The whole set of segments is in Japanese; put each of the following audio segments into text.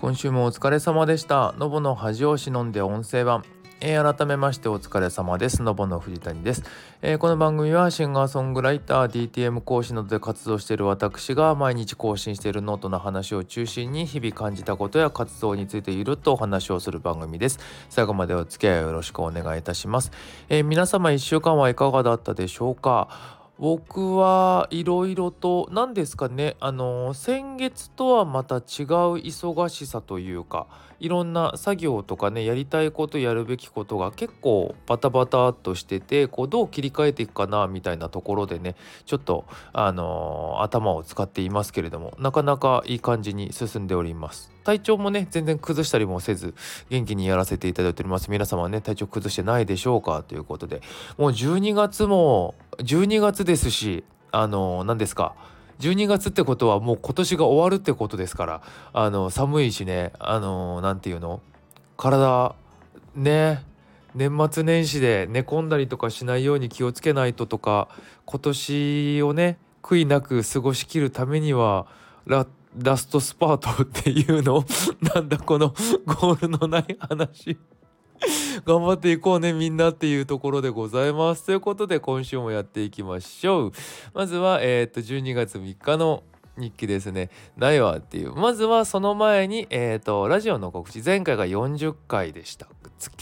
今週もお疲れ様でしたのぼの恥を忍んで音声版えー、改めましてお疲れ様です。のぼの藤谷です、えー、この番組はシンガーソングライター、DTM 講師などで活動している私が毎日更新しているノートの話を中心に日々感じたことや活動についているとお話をする番組です。最後までお付き合いよろしくお願いいたします。えー、皆様1週間はいかがだったでしょうか？僕はいろいろと何ですかねあの先月とはまた違う忙しさというかいろんな作業とかねやりたいことやるべきことが結構バタバタっとしててこうどう切り替えていくかなみたいなところでねちょっとあの、頭を使っていますけれどもなかなかいい感じに進んでおります。体調もね全然崩したりもせず元気にやらせていただいております。皆様はね体調崩してないでしょうかということで。もう12月も12月ですしあの、何ですか？12月ってことはもう今年が終わるってことですからあの寒いしねあの何て言うの？体ね年末年始で寝込んだりとかしないように気をつけないととか今年をね悔いなく過ごしきるためにはラッラストスパートっていうの なんだこのゴールのない話頑張っていこうねみんなっていうところでございます。ということで今週もやっていきましょう。まずは、え、っと12月3日の日記ですね。ないわっていう。まずはその前に、えっ、ー、と、ラジオの告知。前回が40回でした。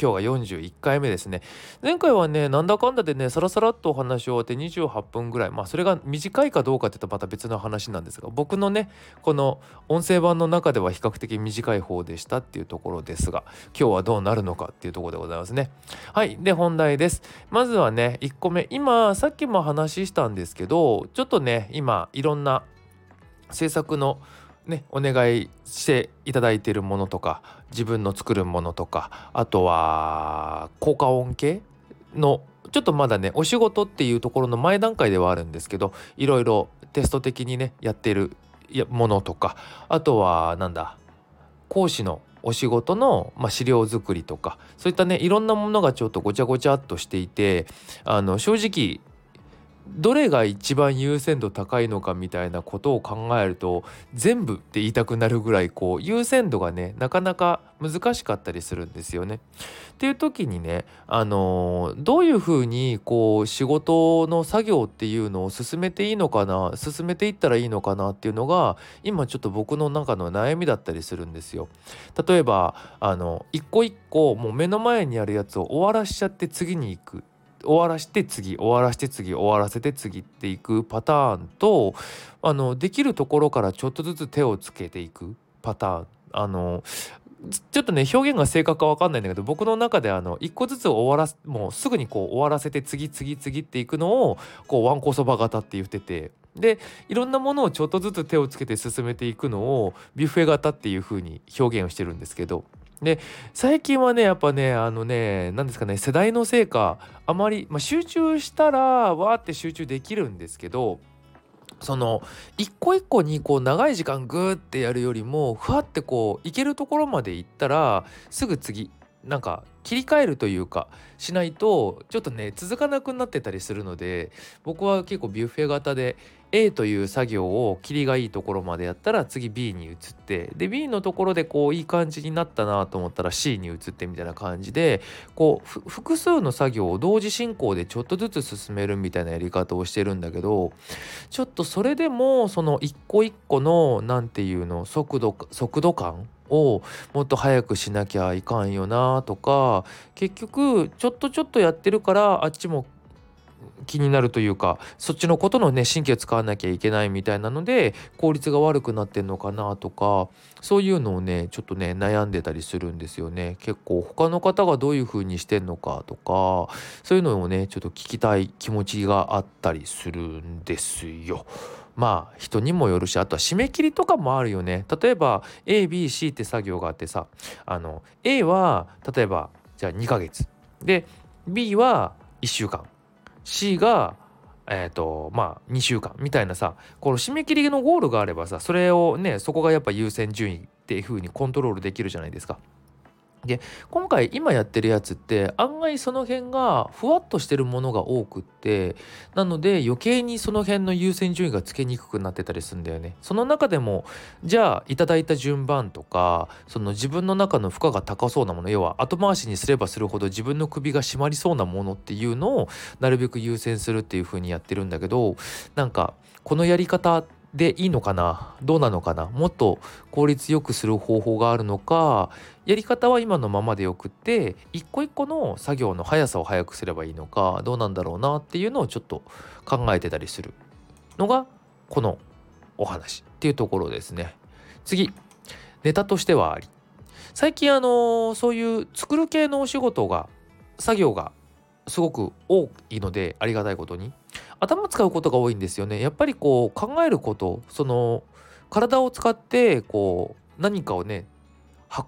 今日が41回目ですね。前回はね、なんだかんだでね、さらさらっとお話を終わって28分ぐらい。まあ、それが短いかどうかって言ったらまた別の話なんですが、僕のね、この音声版の中では比較的短い方でしたっていうところですが、今日はどうなるのかっていうところでございますね。はい。で、本題です。まずはね、1個目。今、さっきも話したんですけど、ちょっとね、今、いろんな制作のね、お願いしていただいているものとか自分の作るものとかあとは効果音系のちょっとまだねお仕事っていうところの前段階ではあるんですけどいろいろテスト的にねやってるものとかあとはなんだ講師のお仕事の、まあ、資料作りとかそういったねいろんなものがちょっとごちゃごちゃっとしていてあの正直どれが一番優先度高いのかみたいなことを考えると全部って言いたくなるぐらいこう優先度がねなかなか難しかったりするんですよね。っていう時にねあの、どういうふうにこう仕事の作業っていうのを進めていいのかな進めていったらいいのかなっていうのが今ちょっと僕の中の悩みだったりするんですよ。例えばあの一個一個もう目の前にあるやつを終わらしちゃって次に行く終わらして次終わらして次終わらせて次っていくパターンとあのできるところからちょっとずつ手をつけていくパターン。あのちょっとね表現が正確か分かんないんだけど僕の中であの一個ずつ終わらすもうすぐにこう終わらせて次次次っていくのをこうわんこそば型って言ってて。でいろんなものをちょっとずつ手をつけて進めていくのをビュッフェ型っていう風に表現をしてるんですけど。で最近はねやっぱねあのね何ですかね世代のせいかあまり、まあ、集中したらわーって集中できるんですけどその一個一個にこう長い時間グーってやるよりもふわってこう行けるところまで行ったらすぐ次なんか切り替えるというかしないとちょっとね続かなくなってたりするので僕は結構ビュッフェ型で A という作業を切りがいいところまでやったら次 B に移ってで B のところでこういい感じになったなと思ったら C に移ってみたいな感じでこう複数の作業を同時進行でちょっとずつ進めるみたいなやり方をしてるんだけどちょっとそれでもその一個一個の何て言うの速度速度感をもっと早くしなきゃいかんよなとか結局ちょっとちょっとやってるからあっちも気になるというかそっちのことのね神経使わなきゃいけないみたいなので効率が悪くなってんのかなとかそういうのをねちょっとね悩んでたりするんですよね。結構他の方がどういう風にしてんのかとかそういうのをねちょっと聞きたい気持ちがあったりするんですよ。まあ人にもよるしあとは締め切りとかもあるよね。例えば ABC って作業があってさあの A は例えばじゃあ2ヶ月。で B は1週間。C がえーとまあ、2週間みたいなさこの締め切りのゴールがあればさそれをねそこがやっぱ優先順位っていう風にコントロールできるじゃないですか。で今回今やってるやつって案外その辺がふわっとしてるものが多くってなので余計にその辺の優先順位がつけにくくなってたりするんだよね。その中でもじゃあいただいた順番とかその自分の中の負荷が高そうなもの要は後回しにすればするほど自分の首が締まりそうなものっていうのをなるべく優先するっていう風にやってるんだけどなんかこのやり方でいいのかな？どうなのかな？もっと効率よくする方法があるのかやり方は今のままでよくって一個一個の作業の速さを速くすればいいのかどうなんだろうなっていうのをちょっと考えてたりするのがこのお話っていうところですね。次ネタとしてはあり最近あのそういう作る系のお仕事が作業がすごく多いのでありがたいことに頭使うことが多いんですよねやっぱりこう考えることその体を使ってこう何かをね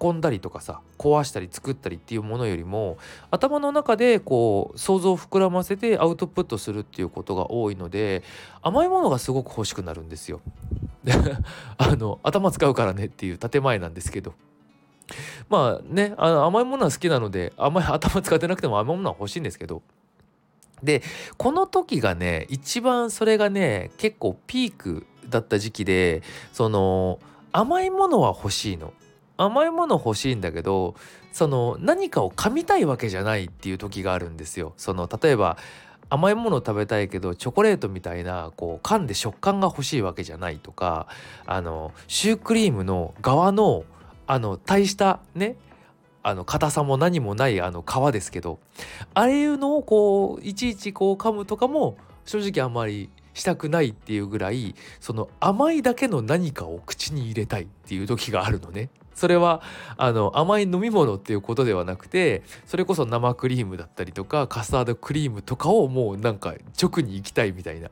運んだりとかさ壊したり作ったりっていうものよりも頭の中でこう想像を膨らませてアウトプットするっていうことが多いので甘いものがすごく欲しくなるんですよ。あの頭使うからねっていう建前なんですけど。まあねあの甘いものは好きなので甘い 頭使ってなくても甘いものは欲しいんですけど。でこの時がね一番それがね結構ピークだった時期でその甘いものは欲しいの。甘いもの欲しいんだけどその何かを噛みたいわけじゃないっていう時があるんですよその例えば甘いもの食べたいけどチョコレートみたいなこう噛んで食感が欲しいわけじゃないとかあのシュークリームの側のあの大したねあの硬さも何もないあの皮ですけどああいうのをこういちいちこう噛むとかも正直あんまりしたくないっていうぐらいその甘いだけの何かを口に入れたいっていう時があるのね。それはあの甘い飲み物っていうことではなくてそれこそ生クリームだったりとかカスタードクリームとかをもうなんか直に行きたいみたいな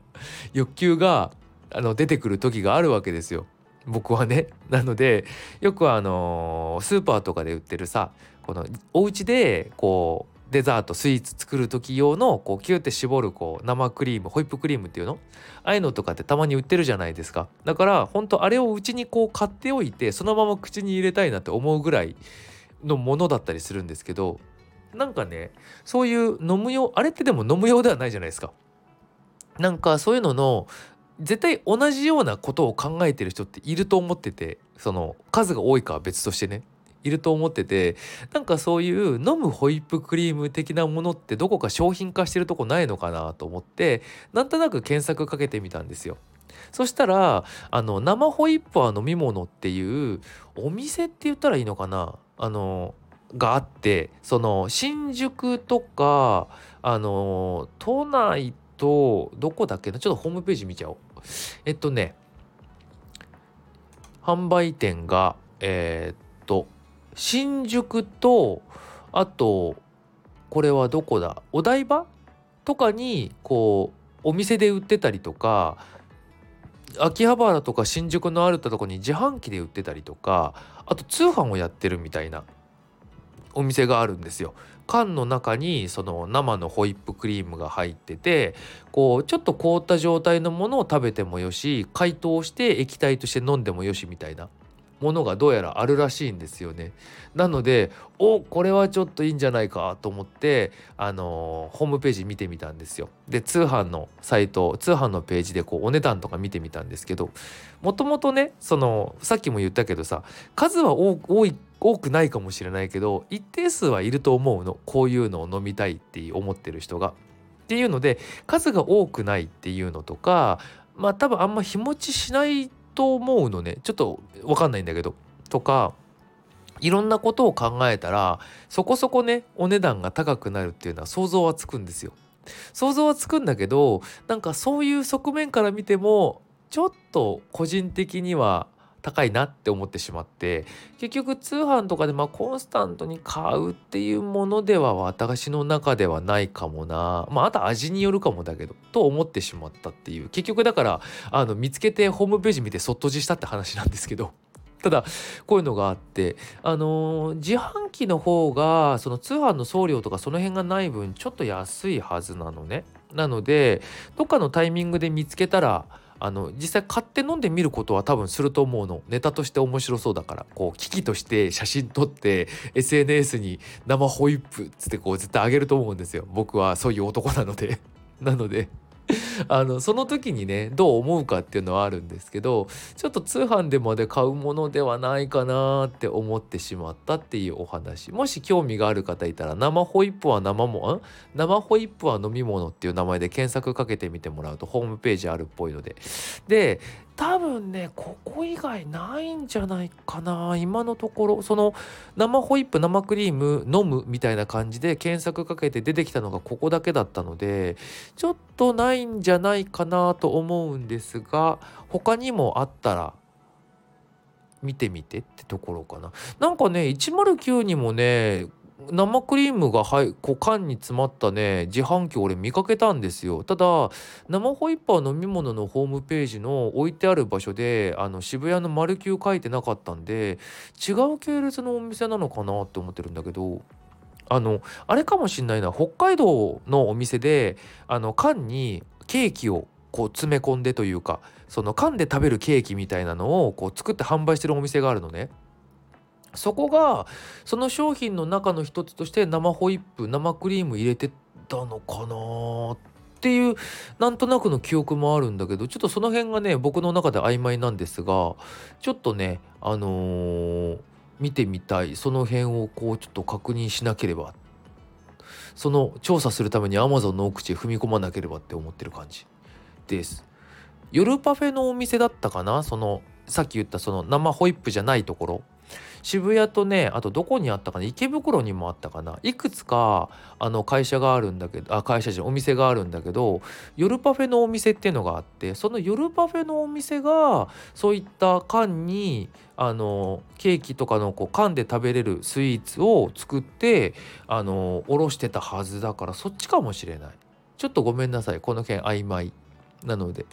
欲求があの出てくる時があるわけですよ。僕はねなのでよくあのスーパーとかで売ってるさこのお家でこうデザートスイーツ作る時用のこうキュって絞るこう生クリームホイップクリームっていうの？ああいうのとかってたまに売ってるじゃないですか。だから本当あれをうちにこう買っておいてそのまま口に入れたいなって思うぐらいのものだったりするんですけどなんかねそういう飲む用あれってでも飲む用ではないじゃないですか。なんかそういうのの絶対同じようなことを考えてる人っていると思っててその数が多いかは別としてね。いると思っててなんかそういう飲むホイップクリーム的なものってどこか商品化してるとこないのかなと思ってなんとなく検索かけてみたんですよ。そしたらあの生ホイップは飲み物っていうお店って言ったらいいのかなあのがあってその新宿とかあの都内とどこだっけなちょっとホームページ見ちゃおう。えっとね販売店がえー、っと新宿とあとこれはどこだ？お台場？とかにこうお店で売ってたりとか秋葉原とか新宿のあるとこに自販機で売ってたりとかあと通販をやってるみたいなお店があるんですよ。缶の中にその生のホイップクリームが入っててこうちょっと凍った状態のものを食べてもよし解凍して液体として飲んでもよしみたいなものがどうやらあるらしいんですよね。なのでおこれはちょっといいんじゃないかと思ってあのー、ホームページ見てみたんですよ。で通販のサイト通販のページでこうお値段とか見てみたんですけどもともとねそのさっきも言ったけどさ数は多い多くないかもしれないけど一定数はいると思うのこういうのを飲みたいって思ってる人が。っていうので数が多くないっていうのとかまあ多分あんま日持ちしないと思うのねちょっと分かんないんだけどとかいろんなことを考えたらそこそこねお値段が高くなるっていうのは想像はつくんですよ。想像はつくんだけどなんかそういう側面から見てもちょっと個人的には高いなって思ってしまって結局通販とかでまあコンスタントに買うっていうものでは私の中ではないかもな。まああと味によるかもだけどと思ってしまったっていう。結局だからあの見つけてホームページ見てそっとじしたって話なんですけど。ただこういうのがあってあのー、自販機の方がその通販の送料とかその辺がない分ちょっと安いはずなのね。なのでどっかのタイミングで見つけたらあの実際買って飲んでみることは多分すると思うの。ネタとして面白そうだから。こう機器として写真撮って SNS に生ホイップっつってこう絶対あげると思うんですよ。僕はそういう男なので。なので。あのその時にねどう思うかっていうのはあるんですけどちょっと通販でまで買うものではないかなって思ってしまったっていうお話。もし興味がある方いたら生ホイップは生も生ホイップは飲み物っていう名前で検索かけてみてもらうとホームページあるっぽいので。で多分ねここ以外ないんじゃないかな今のところその生ホイップ生クリーム飲むみたいな感じで検索かけて出てきたのがここだけだったのでちょっとないんじゃないかなと思うんですが他にもあったら見てみてってところかな。なんかね109にもね生クリームがはいこう缶に詰まったね自販機俺見かけたんですよただ生ホイップは飲み物のホームページの置いてある場所であの渋谷の丸九書いてなかったんで違う系列のお店なのかなって思ってるんだけどあのあれかもしんないな北海道のお店であの缶にケーキをこう詰め込んでというかその缶で食べるケーキみたいなのをこう作って販売してるお店があるのね。そこがその商品の中の一つとして生ホイップ生クリーム入れてたのかなっていうなんとなくの記憶もあるんだけどちょっとその辺がね僕の中で曖昧なんですがちょっとねあのー、見てみたい。その辺をこうちょっと確認しなければ。その調査するために Amazon の奥地へ踏み込まなければって思ってる感じ。です。夜パフェのお店だったかな？そのさっき言ったその生ホイップじゃないところ。渋谷とねあとどこにあったかな？池袋にもあったかな？いくつかあの会社があるんだけどあ会社じゃお店があるんだけど夜パフェのお店っていうのがあってその夜パフェのお店がそういった缶にあのケーキとかのこう缶で食べれるスイーツを作ってあのおろしてたはずだからそっちかもしれない。ちょっとごめんなさい。この件曖昧なので。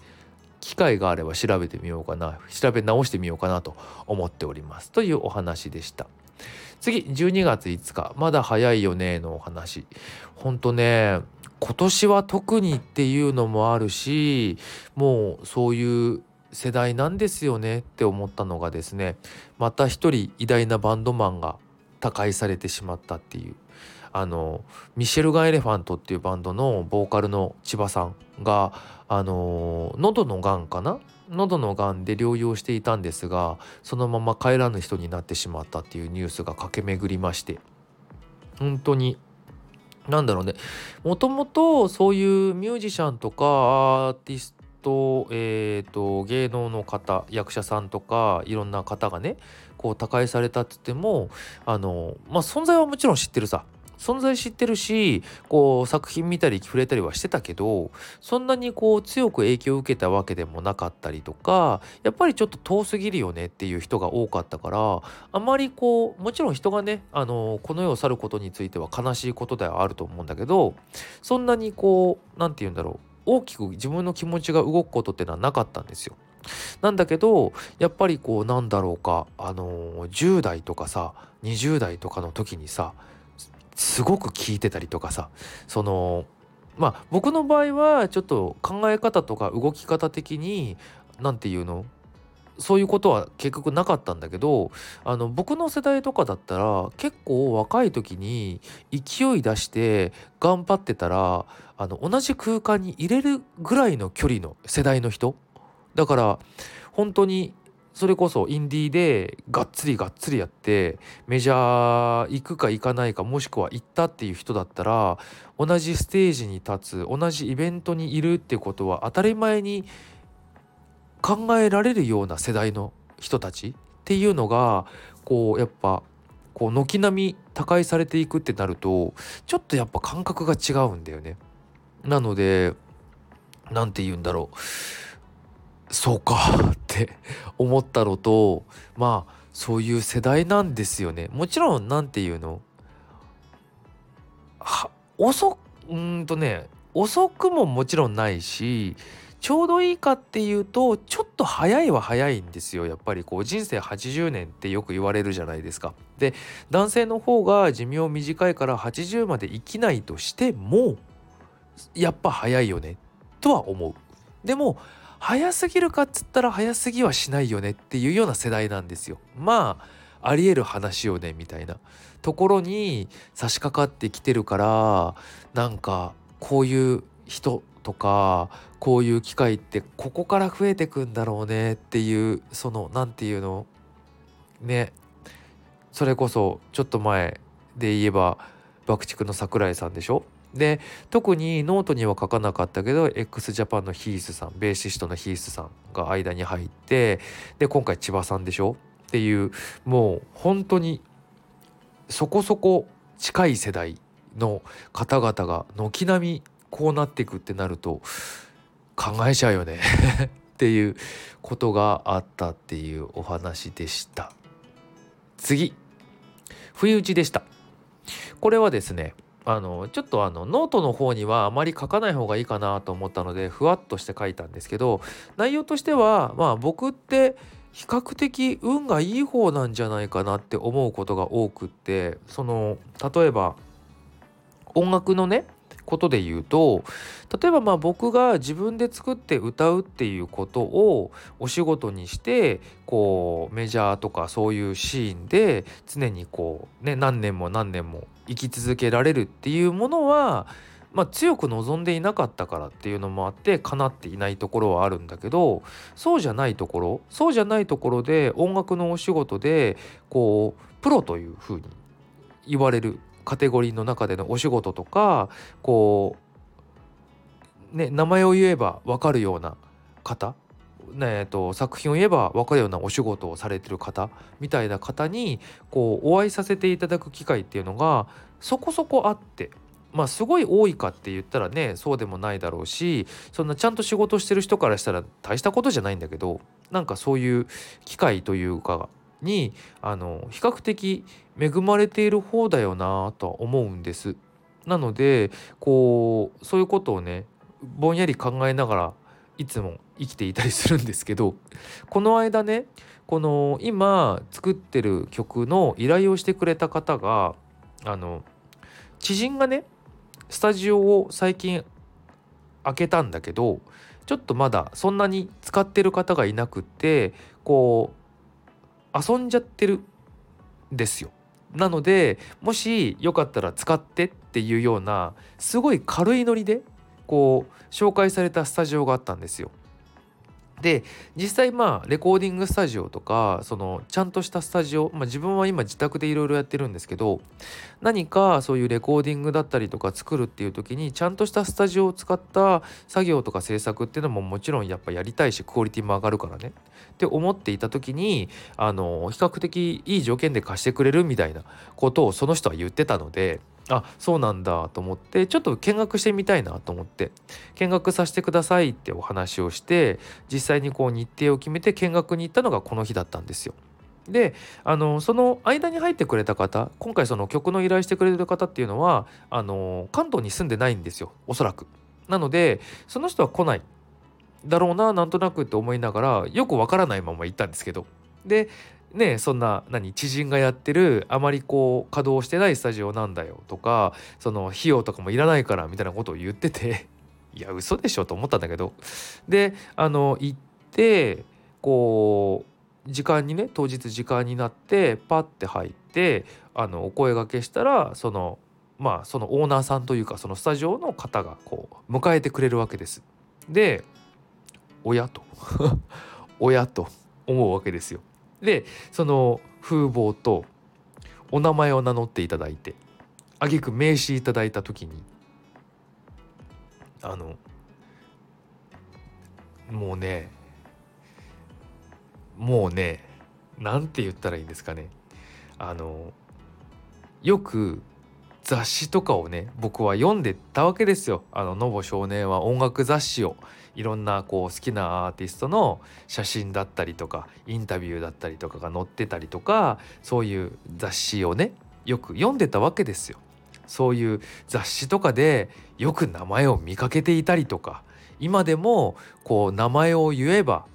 機会があれば調べてみようかな調べ直してみようかなと思っております。というお話でした。次12月5日。まだ早いよねのお話。ほんとね今年は特にっていうのもあるしもうそういう世代なんですよねって思ったのがですねまた一人偉大なバンドマンが他界されてしまったっていう。あのミシェルガン・エレファントっていうバンドのボーカルの千葉さんがあの喉のがんかな？喉のがんで療養していたんですがそのまま帰らぬ人になってしまったっていうニュースが駆け巡りまして。本当になんだろうね。もともとそういうミュージシャンとかアーティスト、えーと、芸能の方役者さんとかいろんな方がねこう他界されたって言ってもあのまあ存在はもちろん知ってるさ。存在知ってるしこう作品見たり触れたりはしてたけどそんなにこう強く影響を受けたわけでもなかったりとかやっぱりちょっと遠すぎるよねっていう人が多かったからあまりこうもちろん人がねあのこの世を去ることについては悲しいことではあると思うんだけどそんなにこう何て言うんだろう大きく自分の気持ちが動くことってのはなかったんですよ。なんだけどやっぱりこうなんだろうかあの10代とかさ20代とかの時にさすごく聞いてたりとかさそのまあ僕の場合はちょっと考え方とか動き方的に何て言うのそういうことは結局なかったんだけどあの僕の世代とかだったら結構若い時に勢い出して頑張ってたらあの同じ空間に入れるぐらいの距離の世代の人。だから本当にそれこそインディーでがっつりがっつりやってメジャー行くか行かないかもしくは行ったっていう人だったら同じステージに立つ同じイベントにいるってことは当たり前に考えられるような世代の人たちっていうのがこうやっぱこう軒並み他界されていくってなるとちょっとやっぱ感覚が違うんだよね。なので何て言うんだろうそうかって思ったのとまあそういう世代なんですよねもちろん何て言うの？は遅うんとね遅くももちろんないしちょうどいいかっていうとちょっと早いは早いんですよやっぱりこう人生80年ってよく言われるじゃないですか。で男性の方が寿命短いから80まで生きないとしてもやっぱ早いよねとは思う。でも早すぎるかっつったら早すぎはしないよねっていうような世代なんですよ。まあありえる話よねみたいな。ところに差し掛かってきてるからなんかこういう人とかこういう機会ってここから増えてくんだろうねっていうその何て言うの？ね。それこそちょっと前で言えば爆竹の桜井さんでしょ？で特にノートには書かなかったけど x ジャパンのヒースさんベーシストのヒースさんが間に入ってで今回千葉さんでしょ？っていうもう本当にそこそこ近い世代の方々が軒並みこうなっていくってなると考えちゃうよね。っていうことがあったっていうお話でした。次不意打ちでした。これはですねあのちょっとあのノートの方にはあまり書かない方がいいかなと思ったのでふわっとして書いたんですけど内容としてはまあ僕って比較的運がいい方なんじゃないかなって思うことが多くってその例えば音楽のねことで言うと例えばまあ僕が自分で作って歌うっていうことをお仕事にしてこうメジャーとかそういうシーンで常にこうね何年も何年も生き続けられるっていうものはまあ、強く望んでいなかったからっていうのもあって叶っていないところはあるんだけどそうじゃないところそうじゃないところで音楽のお仕事でこうプロというふうに言われるカテゴリーの中でのお仕事とかこうね名前を言えば分かるような方ねえーと、作品を言えば分かるようなお仕事をされてる方みたいな方にこうお会いさせていただく機会っていうのがそこそこあってまあすごい多いかって言ったらねそうでもないだろうしそんなちゃんと仕事してる人からしたら大したことじゃないんだけどなんかそういう機会というかにあの比較的恵まれている方だよなとは思うんです。なのでこうそういうことをねぼんやり考えながらいつも生きていたりするんですけどこの間ねこの今作ってる曲の依頼をしてくれた方があの知人がねスタジオを最近開けたんだけどちょっとまだそんなに使ってる方がいなくてこう遊んじゃってるんですよ。なのでもしよかったら使ってっていうようなすごい軽いノリでこう紹介されたスタジオがあったんですよ。で実際まあレコーディングスタジオとかそのちゃんとしたスタジオ、まあ、自分は今自宅でいろいろやってるんですけど何かそういうレコーディングだったりとか作るっていう時にちゃんとしたスタジオを使った作業とか制作っていうのももちろんやっぱやりたいしクオリティも上がるからね。って思っていた時にあの比較的いい条件で貸してくれるみたいなことをその人は言ってたのであそうなんだと思ってちょっと見学してみたいなと思って見学させてくださいってお話をして実際にこう日程を決めて見学に行ったのがこの日だったんですよ。であのその間に入ってくれた方今回その曲の依頼してくれる方っていうのはあの関東に住んでないんですよおそらく。なのでその人は来ないだろうななんとなくって思いながらよくわからないまま行ったんですけどでねそんな何知人がやってるあまりこう稼働してないスタジオなんだよとかその費用とかもいらないからみたいなことを言ってて いや嘘でしょと思ったんだけどであの行ってこう時間にね当日時間になってパッて入ってあのお声がけしたらそのまあそのオーナーさんというかそのスタジオの方がこう迎えてくれるわけです。で親と 親と思うわけですよ。でその風貌とお名前を名乗っていただいて挙句名刺いただいた時にあのもうねもうねなんて言ったらいいんですかねあのよく雑誌とかをね僕は読んでたわけですよ。あのノボ少年は音楽雑誌をいろんなこう好きなアーティストの写真だったりとかインタビューだったりとかが載ってたりとかそういう雑誌をねよく読んでたわけですよ。そういう雑誌とかでよく名前を見かけていたりとか今でもこう名前を言えば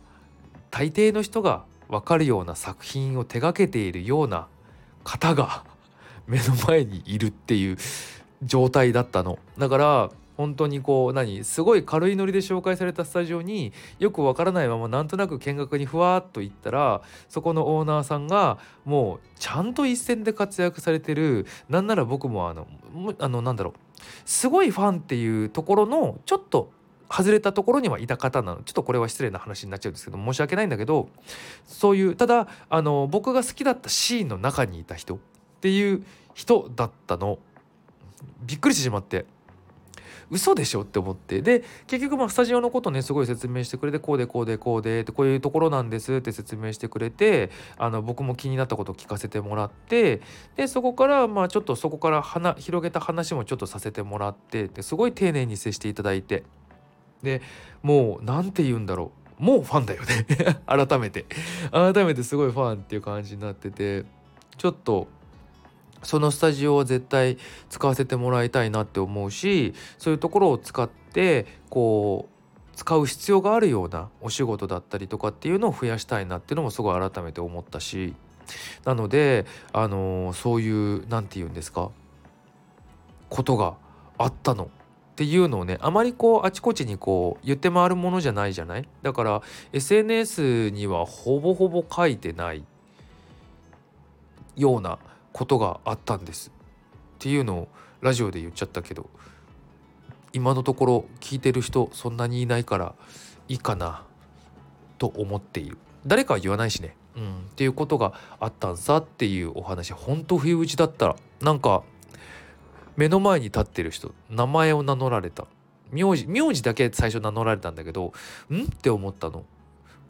大抵の人が分かるような作品を手がけているような方が目の前にいるっていう状態だったの。だから本当にこう何すごい軽いノリで紹介されたスタジオによくわからないままなんとなく見学にふわっと行ったらそこのオーナーさんがもうちゃんと一線で活躍されてるなんなら僕もあのあのなんだろうすごいファンっていうところのちょっと外れたところにはいた方なの。ちょっとこれは失礼な話になっちゃうんですけど申し訳ないんだけどそういうただあの僕が好きだったシーンの中にいた人っていう人だったの。びっくりしてしまって。嘘でしょって思って。で結局まあスタジオのことねすごい説明してくれてこうでこうでこうでってこういうところなんですって説明してくれてあの僕も気になったことを聞かせてもらってでそこからまあちょっとそこから広げた話もちょっとさせてもらってですごい丁寧に接していただいて。でもう何て言うんだろう。もうファンだよね。改めて。改めてすごいファンっていう感じになっててちょっとそのスタジオを絶対使わせてもらいたいなって思うしそういうところを使ってこう使う必要があるようなお仕事だったりとかっていうのを増やしたいなっていうのもすごい改めて思ったしなのであの、そういう何て言うんですかことがあったのっていうのをねあまりこうあちこちにこう言って回るものじゃないじゃない？だから SNS にはほぼほぼ書いてないようなことがあったんです。っていうのをラジオで言っちゃったけど今のところ聞いてる人そんなにいないからいいかなと思っている。誰かは言わないしね。うん。っていうことがあったんさっていうお話。ほんと不意打ちだったらなんか目の前に立ってる人名前を名乗られた。名字名字だけ最初名乗られたんだけどん？って思ったの。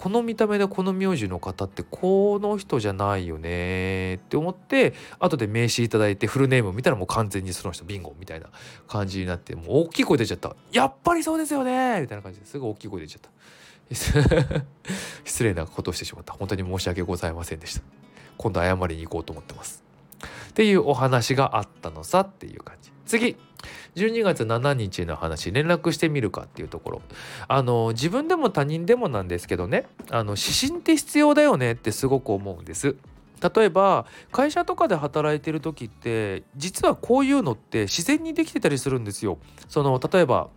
この見た目でこの名字の方ってこの人じゃないよねって思って後で名刺いただいてフルネームを見たらもう完全にその人ビンゴみたいな感じになってもう大きい声出ちゃった。やっぱりそうですよね！みたいな感じですぐ大きい声出ちゃった。失礼なことをしてしまった。本当に申し訳ございませんでした。今度謝りに行こうと思ってます。っていうお話があったのさっていう感じ。次12月7日の話連絡してみるかっていうところあの自分でも他人でもなんですけどねあの指針って必要だよねってすごく思うんです。例えば会社とかで働いてる時って実はこういうのって自然にできてたりするんですよ。その例えば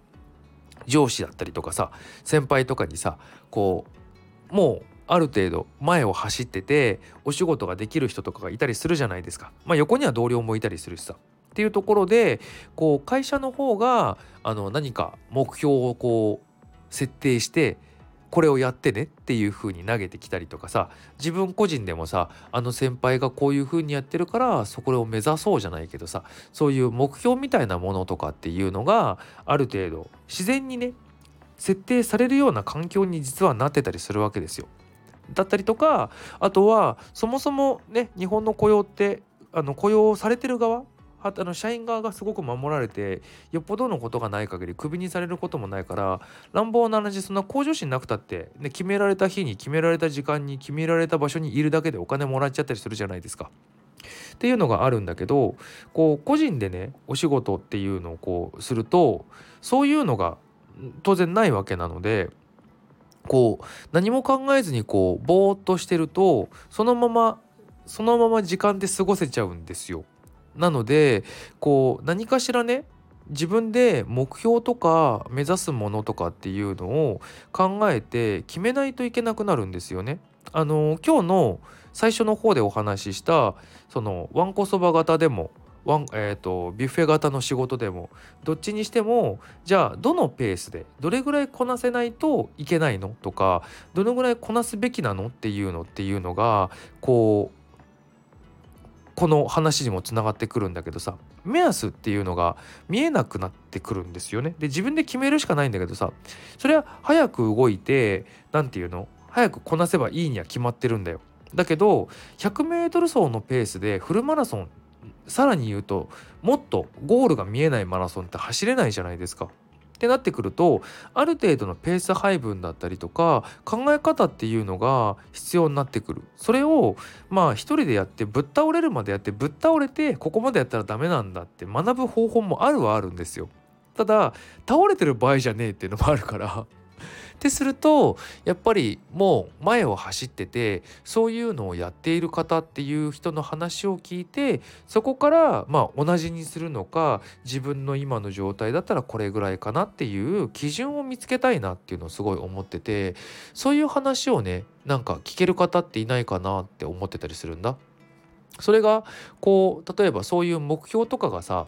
上司だったりとかさ先輩とかにさこうもうある程度前を走っててお仕事ができる人とかがいたりするじゃないですか。まあ横には同僚もいたりするしさ。っていうところでこう会社の方があの何か目標をこう設定してこれをやってねっていう風に投げてきたりとかさ自分個人でもさあの先輩がこういう風にやってるからそこを目指そうじゃないけどさそういう目標みたいなものとかっていうのがある程度自然にね設定されるような環境に実はなってたりするわけですよ。だったりとかあとはそもそもね日本の雇用ってあの雇用されてる側あの社員側がすごく守られてよっぽどのことがない限りクビにされることもないから乱暴な話そんな向上心なくたって、ね、決められた日に決められた時間に決められた場所にいるだけでお金もらっちゃったりするじゃないですか。っていうのがあるんだけどこう個人でねお仕事っていうのをこうするとそういうのが当然ないわけなのでこう何も考えずにこうぼーっとしてるとそのままそのまま時間で過ごせちゃうんですよ。なのでこう何かしらね自分で目標とか目指すものとかっていうのを考えて決めないといけなくなるんですよね。あの今日の最初の方でお話ししたそのわんこそば型でもワン、えーと、ビュッフェ型の仕事でもどっちにしてもじゃあどのペースでどれぐらいこなせないといけないのとかどのぐらいこなすべきなのっていうのっていうのがこうこの話にもつながってくるんだけどさ目安っていうのが見えなくなってくるんですよね。で自分で決めるしかないんだけどさそれは早く動いて何て言うの？早くこなせばいいには決まってるんだよ。だけど 100m 走のペースでフルマラソンさらに言うともっとゴールが見えないマラソンって走れないじゃないですか。ってなってくるとある程度のペース配分だったりとか考え方っていうのが必要になってくる。それをまあ一人でやってぶっ倒れるまでやってぶっ倒れてここまでやったらダメなんだって学ぶ方法もあるはあるんですよ。ただ倒れてる場合じゃねえっていうのもあるから。ってするとやっぱりもう前を走っててそういうのをやっている方っていう人の話を聞いてそこからまあ同じにするのか自分の今の状態だったらこれぐらいかなっていう基準を見つけたいなっていうのをすごい思っててそういう話をねなんか聞ける方っていないかなって思ってたりするんだ。それがこう例えばそういう目標とかがさ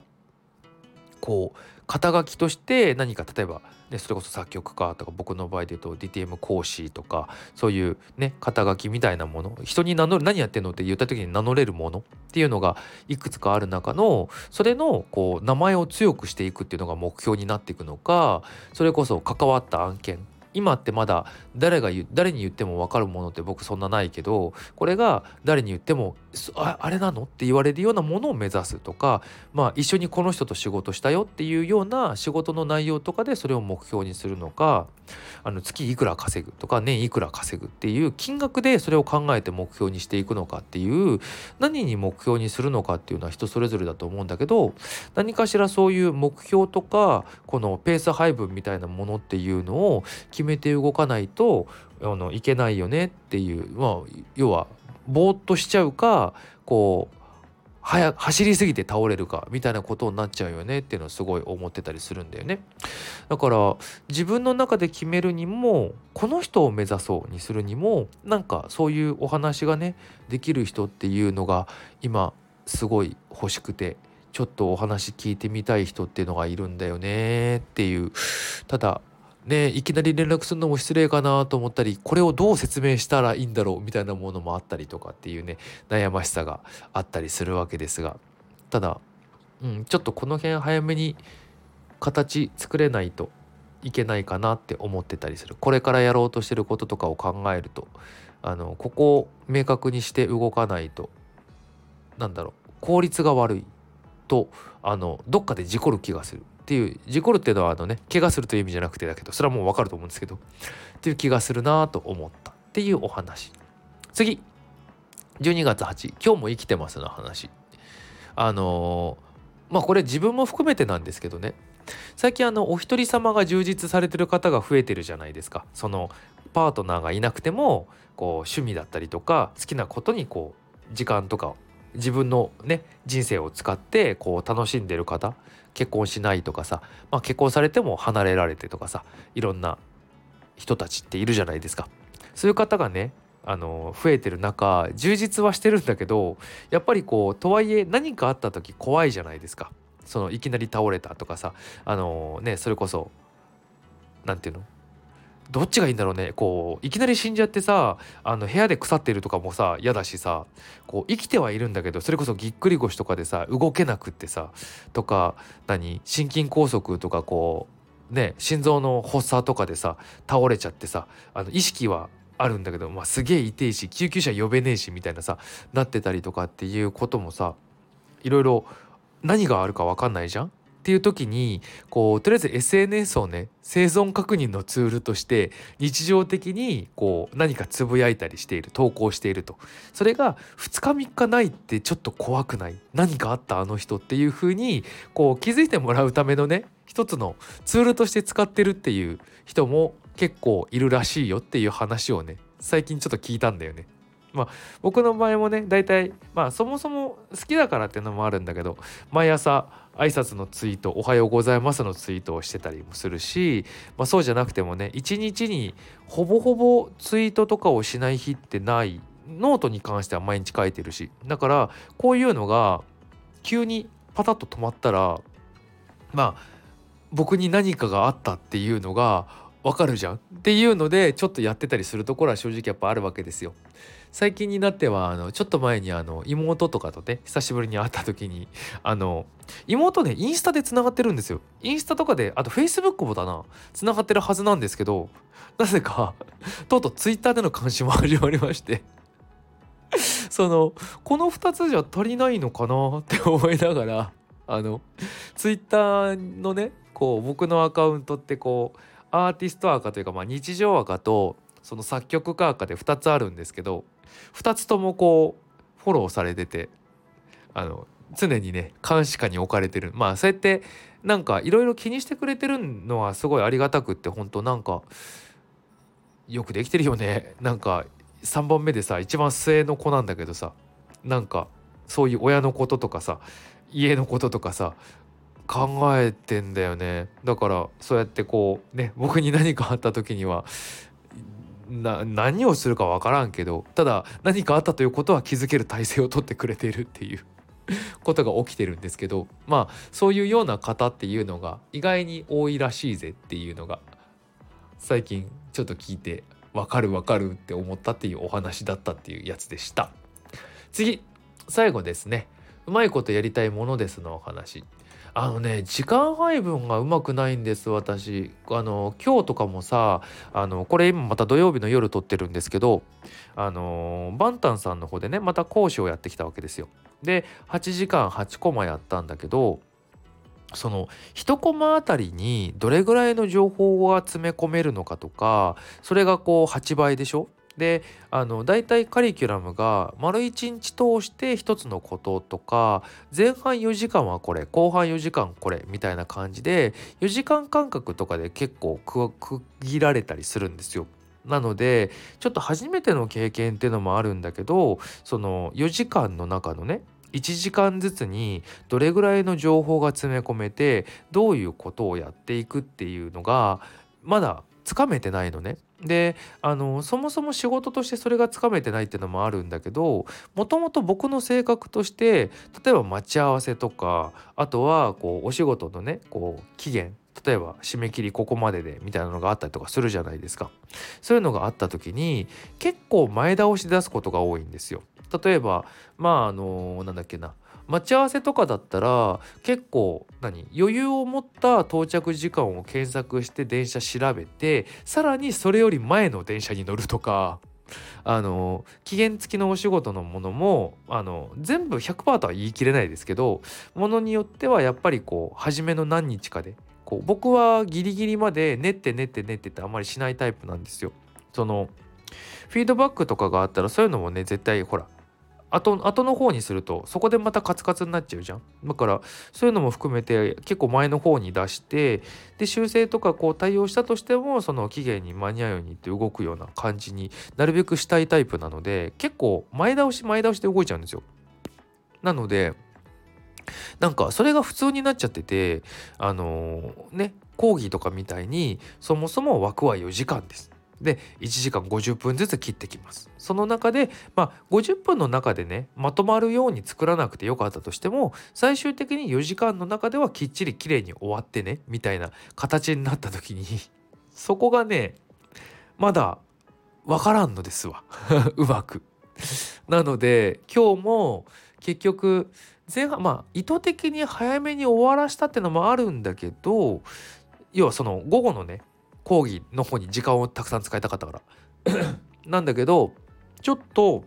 こう肩書きとして何か例えば、ね、それこそ作曲家とか僕の場合で言うと DTM 講師とかそういうね肩書きみたいなもの人に名乗る何やってんのって言った時に名乗れるものっていうのがいくつかある中のそれのこう名前を強くしていくっていうのが目標になっていくのかそれこそ関わった案件今ってまだ誰が誰に言っても分かるものって僕そんなないけどこれが誰に言ってもああれなのって言われるようなものを目指すとかまあ一緒にこの人と仕事したよっていうような仕事の内容とかでそれを目標にするのかあの月いくら稼ぐとか年いくら稼ぐっていう金額でそれを考えて目標にしていくのかっていう何に目標にするのかっていうのは人それぞれだと思うんだけど何かしらそういう目標とかこのペース配分みたいなものっていうのを決めめて動かないとあのいけないよねっていうまあ要はぼーっとしちゃうかこう早走りすぎて倒れるかみたいなことになっちゃうよねっていうのをすごい思ってたりするんだよね。だから自分の中で決めるにもこの人を目指そうにするにもなんかそういうお話がねできる人っていうのが今すごい欲しくてちょっとお話聞いてみたい人っていうのがいるんだよねっていうただねいきなり連絡するのも失礼かなと思ったりこれをどう説明したらいいんだろうみたいなものもあったりとかっていうね悩ましさがあったりするわけですが。ただ、うん、ちょっとこの辺早めに形作れないといけないかなって思ってたりする。これからやろうとしてることとかを考えるとあのここを明確にして動かないとなんだろう効率が悪いとあのどっかで事故る気がする。っていう事故るっていうのはあのね怪我するという意味じゃなくてだけどそれはもうわかると思うんですけどっていう気がするなと思ったっていうお話。次。12月8今日も生きてますの話。あのー、まあこれ自分も含めてなんですけどね。最近あのお一人様が充実されてる方が増えてるじゃないですか。そのパートナーがいなくてもこう趣味だったりとか好きなことにこう時間とか自分のね人生を使ってこう楽しんでる方結婚しないとかさ、まあ、結婚されても離れられてとかさいろんな人たちっているじゃないですか。そういう方がねあの増えてる中充実はしてるんだけどやっぱりこうとはいえ何かあった時怖いじゃないですか。そのいきなり倒れたとかさあのねそれこそ何て言うの？どっちがいいんだろうね。こういきなり死んじゃってさあの部屋で腐ってるとかもさ嫌だしさこう生きてはいるんだけどそれこそぎっくり腰とかでさ動けなくってさとか何心筋梗塞とかこうね心臓の発作とかでさ倒れちゃってさあの意識はあるんだけど、まあ、すげえ痛いし救急車呼べねえしみたいなさなってたりとかっていうこともさいろいろ何があるか分かんないじゃん。っていう時にこうとりあえず SNS をね生存確認のツールとして日常的にこう何かつぶやいたりしている投稿しているとそれが2日3日ないってちょっと怖くない何かあったあの人っていう風に気づいてもらうためのね一つのツールとして使ってるっていう人も結構いるらしいよっていう話をね最近ちょっと聞いたんだよね。まあ僕の場合もね大体まあそもそも好きだからっていうのもあるんだけど毎朝挨拶のツイート「おはようございます」のツイートをしてたりもするし、まあ、そうじゃなくてもね一日にほぼほぼツイートとかをしない日ってないノートに関しては毎日書いてるしだからこういうのが急にパタッと止まったらまあ僕に何かがあったっていうのがわかるじゃんっていうのでちょっとやってたりするところは正直やっぱあるわけですよ。最近になってはあのちょっと前にあの妹とかとね久しぶりに会った時に あの妹ねインスタでつながってるんですよ。インスタとかであとフェイスブックもだな。つながってるはずなんですけどなぜか とうとうツイッターでの監視も始まりまして。そのこの2つじゃ足りないのかな？って思いながらあのツイッターのねこう僕のアカウントってこうアーティスト赤というか、まあ、日常赤とその作曲家赤で2つあるんですけど2つともこうフォローされててあの常にね監視下に置かれてる。まあそうやってなんかいろいろ気にしてくれてるのはすごいありがたくって本当なんかよくできてるよね。なんか3番目でさ一番末の子なんだけどさなんかそういう親のこととかさ家のこととかさ考えてんだよね。だからそうやってこうね僕に何かあった時にはな何をするか分からんけどただ何かあったということは気づける体制をとってくれているっていう ことが起きてるんですけどまあそういうような方っていうのが意外に多いらしいぜっていうのが最近ちょっと聞いて分かる分かるって思ったっていうお話だったっていうやつでした。次最後ですね。うまいことやりたいものですのお話。あのね時間配分がうまくないんです私。あの今日とかもさあのこれ今また土曜日の夜撮ってるんですけどあのバンタンさんの方でねまた講師をやってきたわけですよ。で8時間8コマやったんだけどその1コマあたりにどれぐらいの情報が詰め込めるのかとかそれがこう8倍でしょ？であの大体カリキュラムが丸1日通して1つのこととか前半4時間はこれ後半4時間これみたいな感じで4時間間隔とかで結構区切られたりするんですよ。なのでちょっと初めての経験っていうのもあるんだけどその4時間の中のね1時間ずつにどれぐらいの情報が詰め込めてどういうことをやっていくっていうのがまだつかめてないのね。であのそもそも仕事としてそれがつかめてないっていうのもあるんだけどもともと僕の性格として例えば待ち合わせとかあとはこうお仕事のねこう期限例えば締め切りここまででみたいなのがあったりとかするじゃないですか。そういうのがあった時に結構前倒し出すことが多いんですよ。例えばまああのなんだっけな待ち合わせとかだったら結構何余裕を持った到着時間を検索して電車調べてさらにそれより前の電車に乗るとかあの期限付きのお仕事のものもあの全部100%とは言い切れないですけどものによってはやっぱりこう初めの何日かでこう僕はギリギリまで練って練って練ってってあんまりしないタイプなんですよ。そのフィードバックとかがあったらそういうのもね絶対ほら後後の方にするとそこでまたカツカツになっちゃうじゃん。だからそういうのも含めて結構前の方に出してで修正とかこう対応したとしてもその期限に間に合うようにって動くような感じになるべくしたいタイプなので結構前倒し前倒しで動いちゃうんですよ。なのでなんかそれが普通になっちゃっててあのー、ね講義とかみたいにそもそも枠は4時間です。で1時間50分ずつ切ってきますその中でまあ50分の中でねまとまるように作らなくてよかったとしても最終的に4時間の中ではきっちりきれいに終わってねみたいな形になった時に そこがねまだわからんのですわ うまく。なので今日も結局前半まあ意図的に早めに終わらしたってのもあるんだけど要はその午後のね講義の方に時間をたくさん使いたかったから。なんだけどちょっと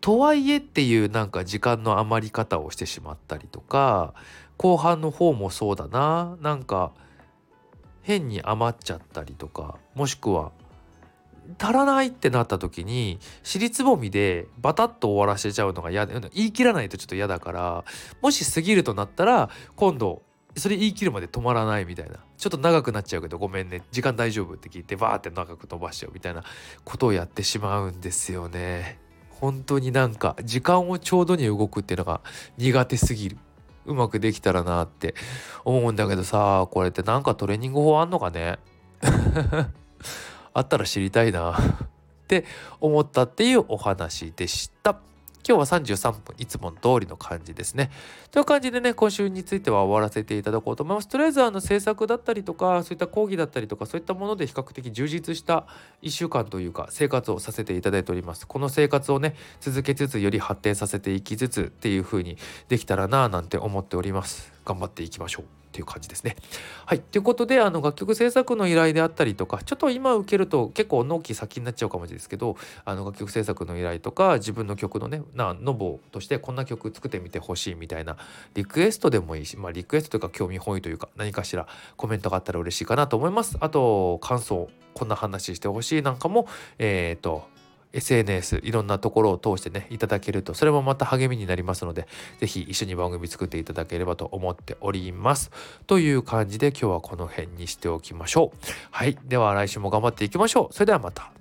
とはいえっていうなんか時間の余り方をしてしまったりとか後半の方もそうだな。なんか変に余っちゃったりとかもしくは足らないってなった時に尻つぼみでバタッと終わらせちゃうのが嫌で言い切らないとちょっと嫌だからもし過ぎるとなったら今度それ言い切るまで止まらないみたいな。ちょっと長くなっちゃうけどごめんね。時間大丈夫って聞いてバーって長く飛ばしちゃうみたいなことをやってしまうんですよね。本当になんか時間をちょうどに動くっていうのが苦手すぎる。うまくできたらなって思うんだけどさこれってなんかトレーニング法あんのかね？あったら知りたいな。って思ったっていうお話でした。今日は33分いつも通りの感じですね。という感じでね今週については終わらせていただこうと思います。とりあえずあの制作だったりとかそういった講義だったりとかそういったもので比較的充実した1週間というか生活をさせていただいております。この生活をね続けつつより発展させていきつつっていう風にできたらなぁなんて思っております。頑張っていきましょう。っていう感じですね。はい。ということで、あの楽曲制作の依頼であったりとか、ちょっと今受けると結構納期先になっちゃうかもしれないですけど、あの楽曲制作の依頼とか、自分の曲のね、な、ノボとしてこんな曲作ってみてほしいみたいなリクエストでもいいし、まあリクエストというか興味本位というか、何かしらコメントがあったら嬉しいかなと思います。あと、感想、こんな話してほしいなんかも、えっ、ー、と、SNS いろんなところを通してねいただけるとそれもまた励みになりますので是非一緒に番組作っていただければと思っております。という感じで今日はこの辺にしておきましょう。はい。では来週も頑張っていきましょう。それではまた。